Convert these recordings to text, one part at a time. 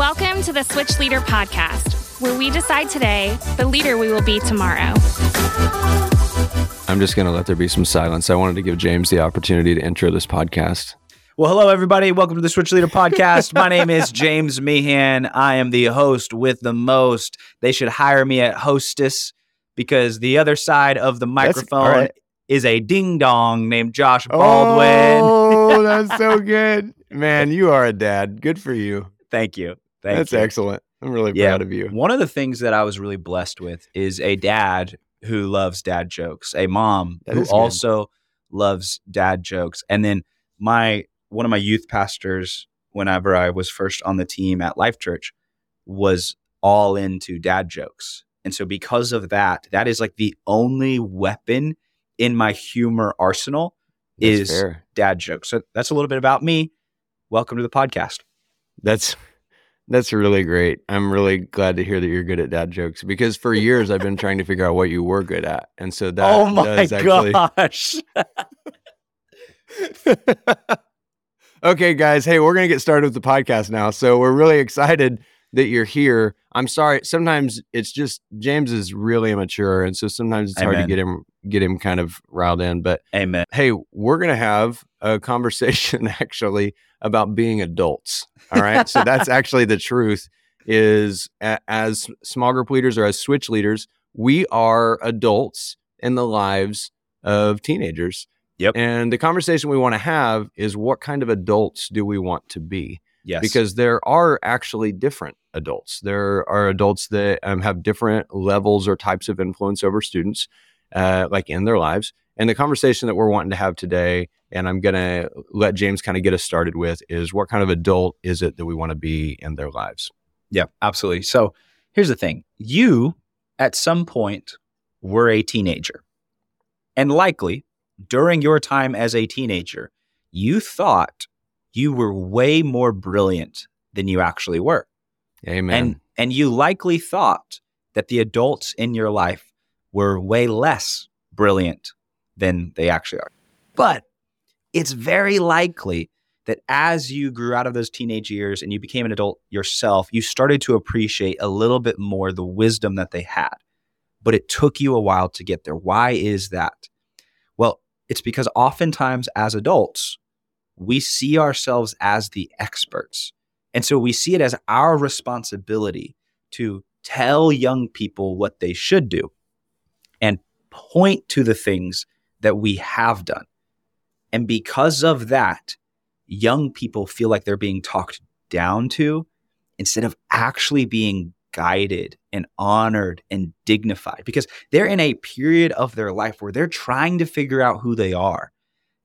Welcome to the Switch Leader Podcast, where we decide today the leader we will be tomorrow. I'm just going to let there be some silence. I wanted to give James the opportunity to intro this podcast. Well, hello, everybody. Welcome to the Switch Leader Podcast. My name is James Meehan. I am the host with the most. They should hire me at hostess because the other side of the microphone right. is a ding dong named Josh Baldwin. Oh, that's so good. Man, you are a dad. Good for you. Thank you. Thank That's you. excellent. I'm really yeah. proud of you. One of the things that I was really blessed with is a dad who loves dad jokes, a mom that who also loves dad jokes. And then my one of my youth pastors whenever I was first on the team at Life Church was all into dad jokes. And so because of that, that is like the only weapon in my humor arsenal that's is fair. dad jokes. So that's a little bit about me. Welcome to the podcast. That's that's really great. I'm really glad to hear that you're good at dad jokes because for years I've been trying to figure out what you were good at, and so that oh my actually... gosh. okay, guys. Hey, we're gonna get started with the podcast now. So we're really excited that you're here. I'm sorry. Sometimes it's just James is really immature, and so sometimes it's Amen. hard to get him get him kind of riled in. But Amen. Hey, we're gonna have a conversation actually about being adults. All right. so that's actually the truth is a, as small group leaders or as switch leaders, we are adults in the lives of teenagers. Yep. And the conversation we want to have is what kind of adults do we want to be? Yes. Because there are actually different adults. There are adults that um, have different levels or types of influence over students, uh, like in their lives. And the conversation that we're wanting to have today, and I'm going to let James kind of get us started with, is what kind of adult is it that we want to be in their lives? Yeah, absolutely. So here's the thing you, at some point, were a teenager. And likely during your time as a teenager, you thought you were way more brilliant than you actually were. Amen. And, and you likely thought that the adults in your life were way less brilliant than they actually are. But it's very likely that as you grew out of those teenage years and you became an adult yourself, you started to appreciate a little bit more the wisdom that they had. But it took you a while to get there. Why is that? Well, it's because oftentimes as adults, we see ourselves as the experts. And so we see it as our responsibility to tell young people what they should do and point to the things that we have done. And because of that, young people feel like they're being talked down to instead of actually being guided and honored and dignified because they're in a period of their life where they're trying to figure out who they are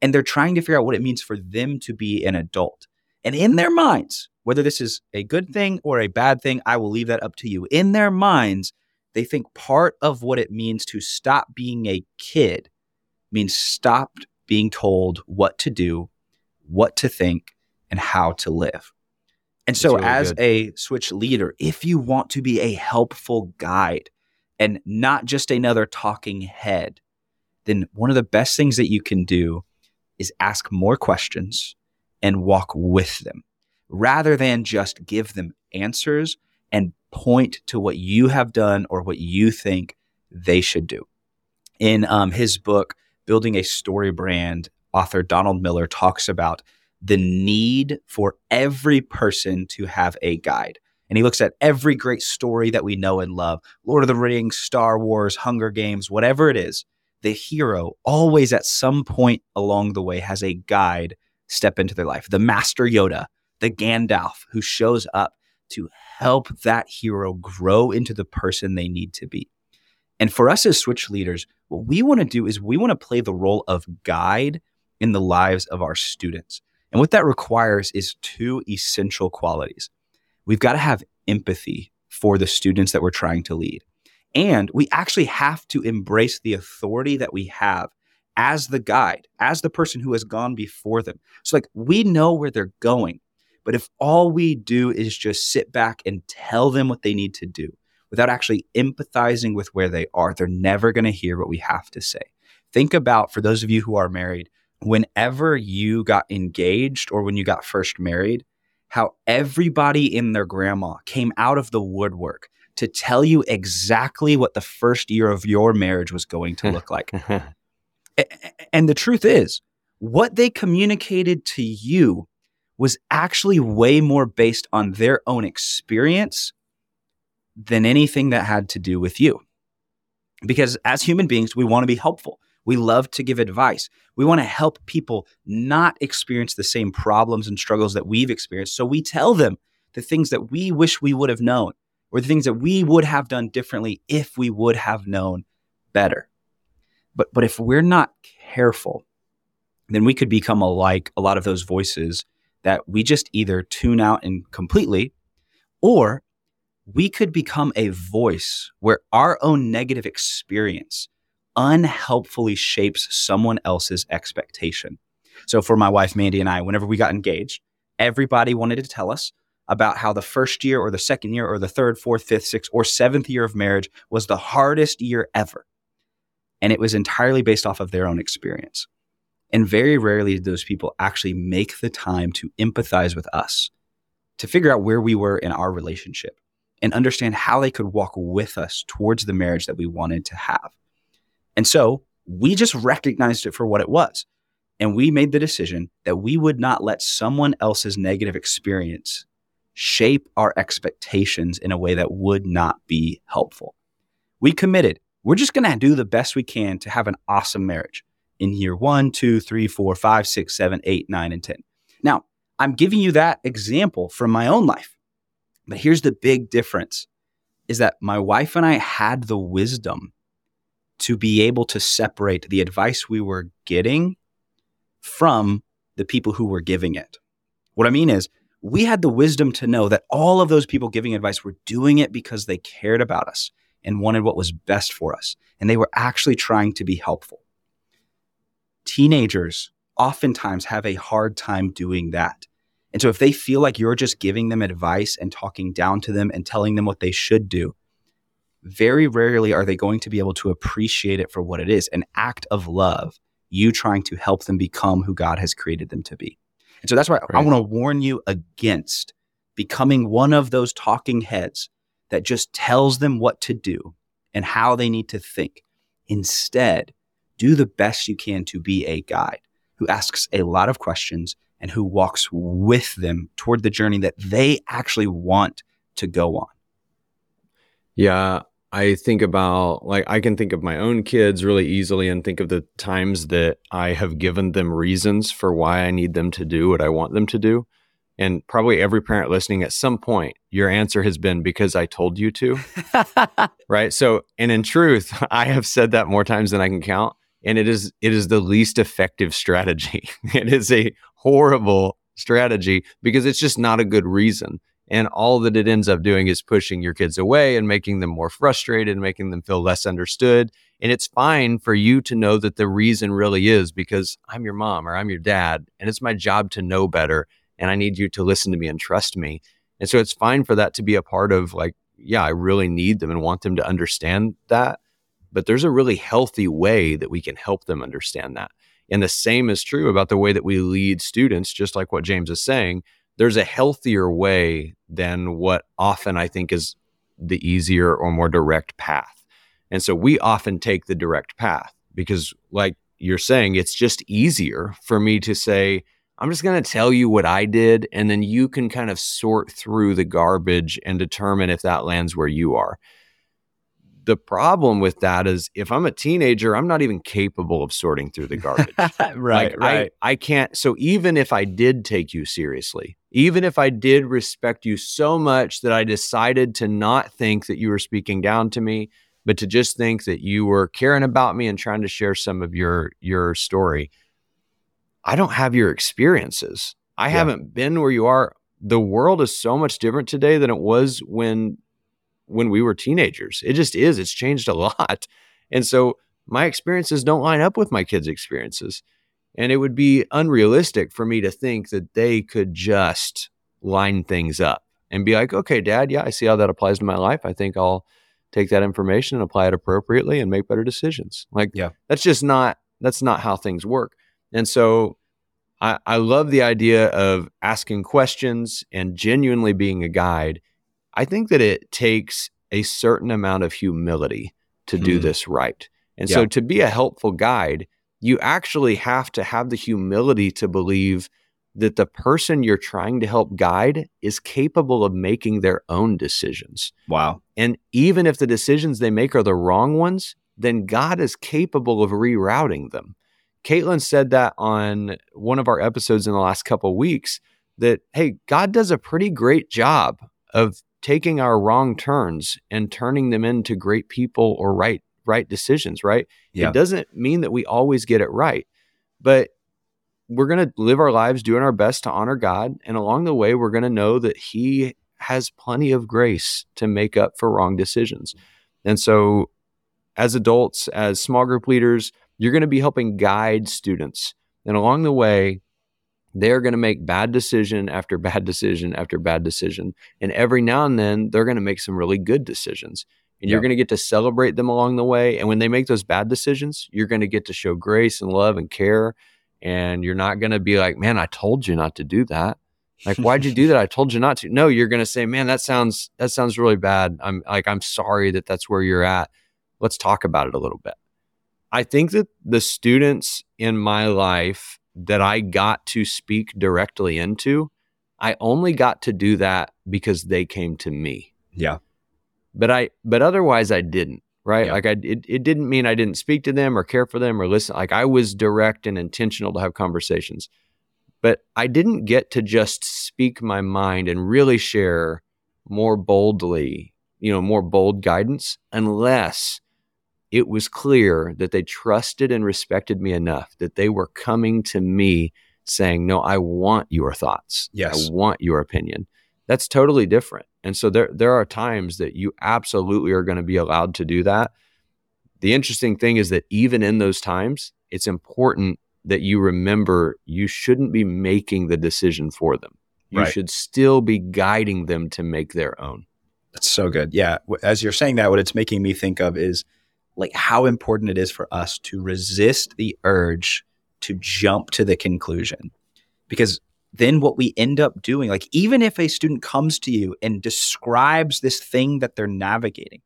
and they're trying to figure out what it means for them to be an adult. And in their minds, whether this is a good thing or a bad thing, I will leave that up to you. In their minds, they think part of what it means to stop being a kid means stop being told what to do, what to think, and how to live. And so, really as good. a switch leader, if you want to be a helpful guide and not just another talking head, then one of the best things that you can do is ask more questions and walk with them rather than just give them answers and point to what you have done or what you think they should do. In um, his book, Building a Story Brand, author Donald Miller talks about the need for every person to have a guide. And he looks at every great story that we know and love Lord of the Rings, Star Wars, Hunger Games, whatever it is. The hero always at some point along the way has a guide step into their life. The Master Yoda, the Gandalf who shows up to help that hero grow into the person they need to be. And for us as switch leaders, what we want to do is we want to play the role of guide in the lives of our students. And what that requires is two essential qualities. We've got to have empathy for the students that we're trying to lead. And we actually have to embrace the authority that we have as the guide, as the person who has gone before them. So, like, we know where they're going. But if all we do is just sit back and tell them what they need to do without actually empathizing with where they are, they're never going to hear what we have to say. Think about, for those of you who are married, whenever you got engaged or when you got first married, how everybody in their grandma came out of the woodwork to tell you exactly what the first year of your marriage was going to look like. and the truth is, what they communicated to you was actually way more based on their own experience than anything that had to do with you. Because as human beings, we want to be helpful. We love to give advice. We want to help people not experience the same problems and struggles that we've experienced. So we tell them the things that we wish we would have known or the things that we would have done differently if we would have known better. But, but if we're not careful, then we could become like a lot of those voices that we just either tune out and completely, or we could become a voice where our own negative experience unhelpfully shapes someone else's expectation. So for my wife Mandy and I, whenever we got engaged, everybody wanted to tell us about how the first year or the second year or the third, fourth, fifth, sixth, or seventh year of marriage was the hardest year ever. And it was entirely based off of their own experience. And very rarely did those people actually make the time to empathize with us, to figure out where we were in our relationship and understand how they could walk with us towards the marriage that we wanted to have. And so we just recognized it for what it was. And we made the decision that we would not let someone else's negative experience shape our expectations in a way that would not be helpful. We committed, we're just going to do the best we can to have an awesome marriage in year one, two, three, four, five, six, seven, eight, nine, and 10. Now, I'm giving you that example from my own life. But here's the big difference is that my wife and I had the wisdom to be able to separate the advice we were getting from the people who were giving it. What I mean is, we had the wisdom to know that all of those people giving advice were doing it because they cared about us and wanted what was best for us. And they were actually trying to be helpful. Teenagers oftentimes have a hard time doing that. And so if they feel like you're just giving them advice and talking down to them and telling them what they should do, very rarely are they going to be able to appreciate it for what it is an act of love, you trying to help them become who God has created them to be. And so that's why right. I want to warn you against becoming one of those talking heads that just tells them what to do and how they need to think. Instead, do the best you can to be a guide who asks a lot of questions and who walks with them toward the journey that they actually want to go on. Yeah, I think about like I can think of my own kids really easily and think of the times that I have given them reasons for why I need them to do what I want them to do. And probably every parent listening at some point, your answer has been because I told you to. right. So, and in truth, I have said that more times than I can count. And it is it is the least effective strategy. it is a horrible strategy because it's just not a good reason. And all that it ends up doing is pushing your kids away and making them more frustrated and making them feel less understood. And it's fine for you to know that the reason really is because I'm your mom or I'm your dad, and it's my job to know better. And I need you to listen to me and trust me. And so it's fine for that to be a part of like, yeah, I really need them and want them to understand that. But there's a really healthy way that we can help them understand that. And the same is true about the way that we lead students, just like what James is saying there's a healthier way than what often I think is the easier or more direct path. And so we often take the direct path because, like you're saying, it's just easier for me to say, I'm just going to tell you what I did, and then you can kind of sort through the garbage and determine if that lands where you are the problem with that is if I'm a teenager, I'm not even capable of sorting through the garbage. right, like, right. I, I can't. So even if I did take you seriously, even if I did respect you so much that I decided to not think that you were speaking down to me, but to just think that you were caring about me and trying to share some of your your story, I don't have your experiences. I yeah. haven't been where you are. The world is so much different today than it was when when we were teenagers. It just is. It's changed a lot. And so my experiences don't line up with my kids' experiences. And it would be unrealistic for me to think that they could just line things up and be like, okay, dad, yeah, I see how that applies to my life. I think I'll take that information and apply it appropriately and make better decisions. Like, yeah, that's just not, that's not how things work. And so I, I love the idea of asking questions and genuinely being a guide. I think that it takes a certain amount of humility to do Hmm. this right. And Yeah. so to be a helpful guide, you actually have to have the humility to believe that the person you're trying to help guide is capable of making their own decisions. Wow. And even if the decisions they make are the wrong ones, then God is capable of rerouting them. Caitlin said that on one of our episodes in the last couple of weeks that, hey, God does a pretty great job of taking our wrong turns and turning them into great people or right right decisions, right? Yeah. It doesn't mean that we always get it right, but we're going to live our lives doing our best to honor God. And along the way, we're going to know that He has plenty of grace to make up for wrong decisions. And so, as adults, as small group leaders, you're going to be helping guide students. And along the way, they're going to make bad decision after bad decision after bad decision. And every now and then, they're going to make some really good decisions. And you're going to get to celebrate them along the way. And when they make those bad decisions, you're going to get to show grace and love and care. And you're not going to be like, man, I told you not to do that. Like, why'd you do that? I told you not to. No, you're going to say, man, that sounds that sounds really bad. I'm like, I'm sorry that that's where you're at. Let's talk about it a little bit. I think that the students in my life that I got to speak directly into, I only got to do that because they came to me. Yeah. But I but otherwise I didn't, right? Yeah. Like I it, it didn't mean I didn't speak to them or care for them or listen. Like I was direct and intentional to have conversations. But I didn't get to just speak my mind and really share more boldly, you know, more bold guidance unless it was clear that they trusted and respected me enough that they were coming to me saying, No, I want your thoughts. Yes. I want your opinion. That's totally different. And so there there are times that you absolutely are going to be allowed to do that. The interesting thing is that even in those times, it's important that you remember you shouldn't be making the decision for them. You Right. should still be guiding them to make their own. That's so good. Yeah. As you're saying that, what it's making me think of is like how important it is for us to resist the urge to jump to the conclusion. Because then what we end up doing, like even if a student comes to you and describes this thing that they're navigating,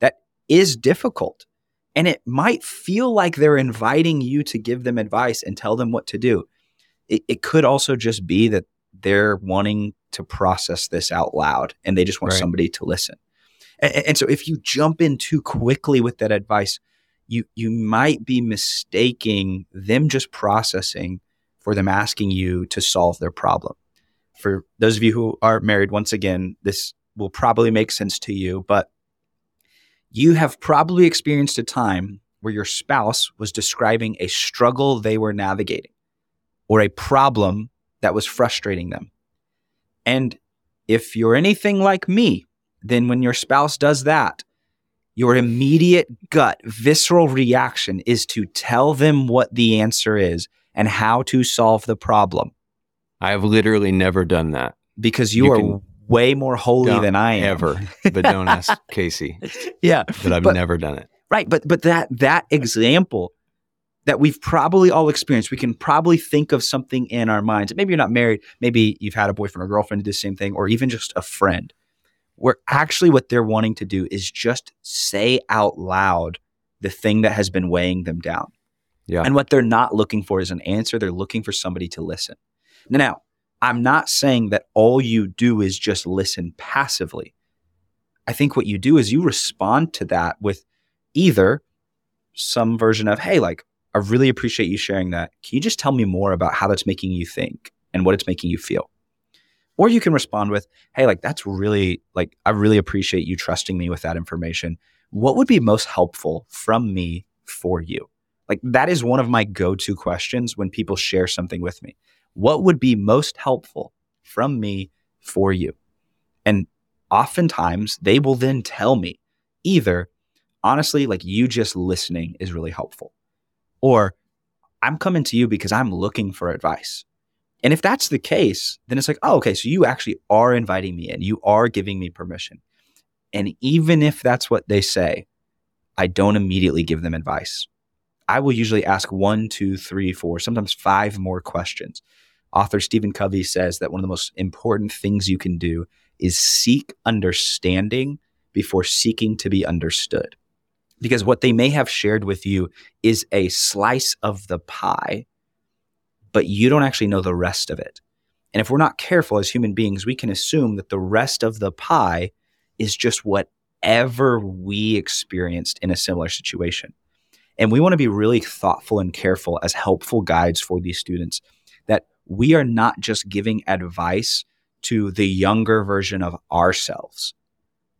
that is difficult. And it might feel like they're inviting you to give them advice and tell them what to do. It, it could also just be that they're wanting to process this out loud and they just want Right. somebody to listen. And, and so if you jump in too quickly with that advice, you you might be mistaking them just processing for them asking you to solve their problem. For those of you who are married, once again, this will probably make sense to you, but you have probably experienced a time where your spouse was describing a struggle they were navigating or a problem that was frustrating them. And if you're anything like me, then when your spouse does that, your immediate gut, visceral reaction is to tell them what the answer is and how to solve the problem I have literally never done that because you, You are way more holy than I am. ever, but don't ask Casey. Yeah. But I've But- never done it. Right, but but that that example that we've probably all experienced, we can probably think of something in our minds. Maybe you're not married, maybe you've had a boyfriend or girlfriend do the same thing, or even just a friend. Where actually what they're wanting to do is just say out loud the thing that has been weighing them down. Yeah. And what they're not looking for is an answer. They're looking for somebody to listen. Now, now, I'm not saying that all you do is just listen passively. I think what you do is you respond to that with either some version of, hey, like, I really appreciate you sharing that. Can you just tell me more about how that's making you think and what it's making you feel? Or you can respond with, hey, like, that's really, like, I really appreciate you trusting me with that information. What would be most helpful from me for you? Like, that is one of my go to questions when people share something with me. What would be most helpful from me for you? And oftentimes they will then tell me either, honestly, like you just listening is really helpful, or I'm coming to you because I'm looking for advice. And if that's the case, then it's like, oh, okay, so you actually are inviting me in, you are giving me permission. And even if that's what they say, I don't immediately give them advice. I will usually ask one, two, three, four, sometimes five more questions Author Stephen Covey says that one of the most important things you can do is seek understanding before seeking to be understood. Because what they may have shared with you is a slice of the pie, but you don't actually know the rest of it. And if we're not careful as human beings, we can assume that the rest of the pie is just whatever we experienced in a similar situation. And we want to be really thoughtful and careful as helpful guides for these students that we are not just giving advice to the younger version of ourselves,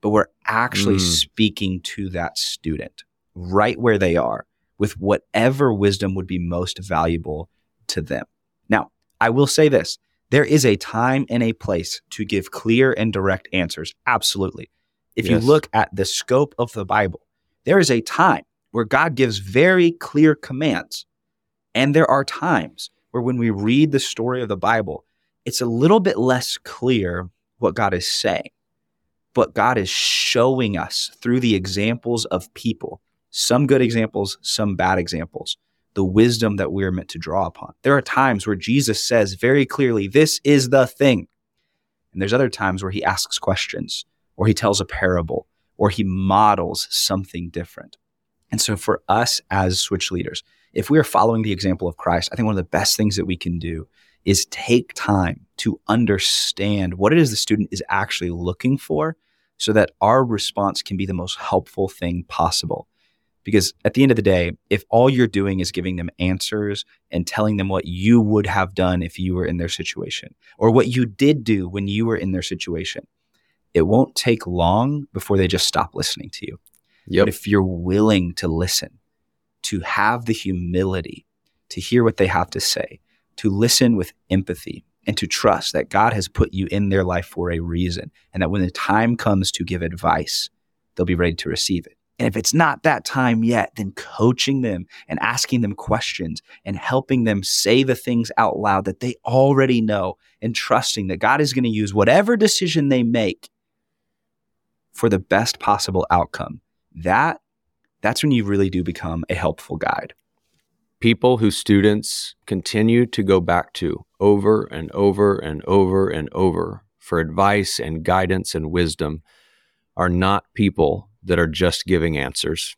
but we're actually mm. speaking to that student right where they are with whatever wisdom would be most valuable to them. Now, I will say this there is a time and a place to give clear and direct answers. Absolutely. If yes. you look at the scope of the Bible, there is a time where God gives very clear commands. And there are times where when we read the story of the Bible, it's a little bit less clear what God is saying. But God is showing us through the examples of people, some good examples, some bad examples, the wisdom that we are meant to draw upon. There are times where Jesus says very clearly, This is the thing. And there's other times where he asks questions, or he tells a parable, or he models something different. And so for us as switch leaders, if we are following the example of Christ, I think one of the best things that we can do is take time to understand what it is the student is actually looking for so that our response can be the most helpful thing possible. Because at the end of the day, if all you're doing is giving them answers and telling them what you would have done if you were in their situation or what you did do when you were in their situation, it won't take long before they just stop listening to you. Yep. But if you're willing to listen, to have the humility to hear what they have to say, to listen with empathy, and to trust that God has put you in their life for a reason, and that when the time comes to give advice, they'll be ready to receive it. And if it's not that time yet, then coaching them and asking them questions and helping them say the things out loud that they already know and trusting that God is going to use whatever decision they make for the best possible outcome. That that's when you really do become a helpful guide. People who students continue to go back to over and over and over and over for advice and guidance and wisdom are not people that are just giving answers.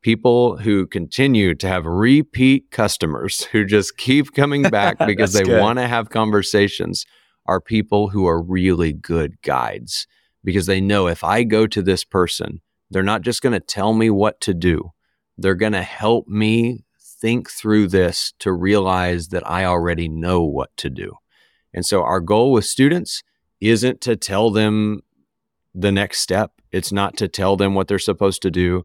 People who continue to have repeat customers who just keep coming back because they want to have conversations are people who are really good guides because they know if I go to this person, they're not just going to tell me what to do. They're going to help me think through this to realize that I already know what to do. And so our goal with students isn't to tell them the next step. It's not to tell them what they're supposed to do.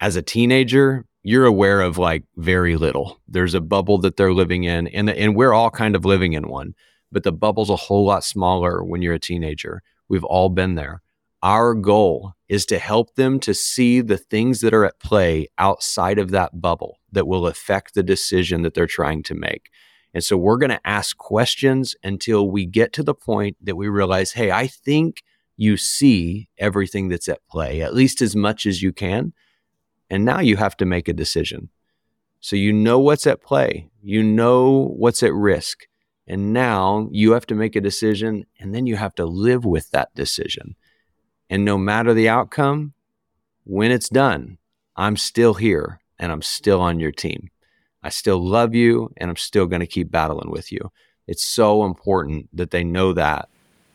As a teenager, you're aware of like very little. There's a bubble that they're living in, and, and we're all kind of living in one, but the bubble's a whole lot smaller when you're a teenager. We've all been there. Our goal is to help them to see the things that are at play outside of that bubble that will affect the decision that they're trying to make. And so we're going to ask questions until we get to the point that we realize, hey, I think you see everything that's at play, at least as much as you can. And now you have to make a decision. So you know what's at play, you know what's at risk. And now you have to make a decision, and then you have to live with that decision. And no matter the outcome, when it's done, I'm still here and I'm still on your team. I still love you and I'm still going to keep battling with you. It's so important that they know that.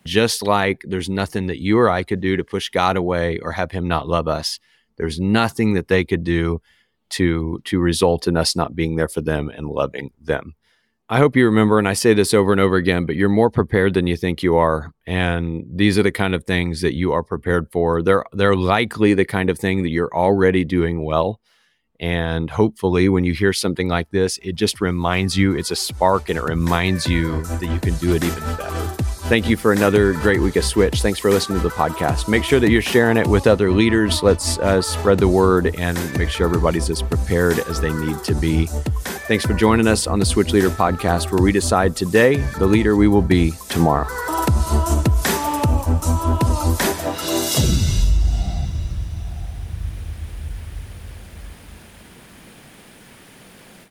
Just like there's nothing that you or I could do to push God away or have him not love us, there's nothing that they could do to to result in us not being there for them and loving them. I hope you remember, and I say this over and over again, but you're more prepared than you think you are. And these are the kind of things that you are prepared for. They're they're likely the kind of thing that you're already doing well. And hopefully, when you hear something like this, it just reminds you, it's a spark and it reminds you that you can do it even better. Thank you for another great week of Switch. Thanks for listening to the podcast. Make sure that you're sharing it with other leaders. Let's uh, spread the word and make sure everybody's as prepared as they need to be. Thanks for joining us on the Switch Leader podcast, where we decide today the leader we will be tomorrow.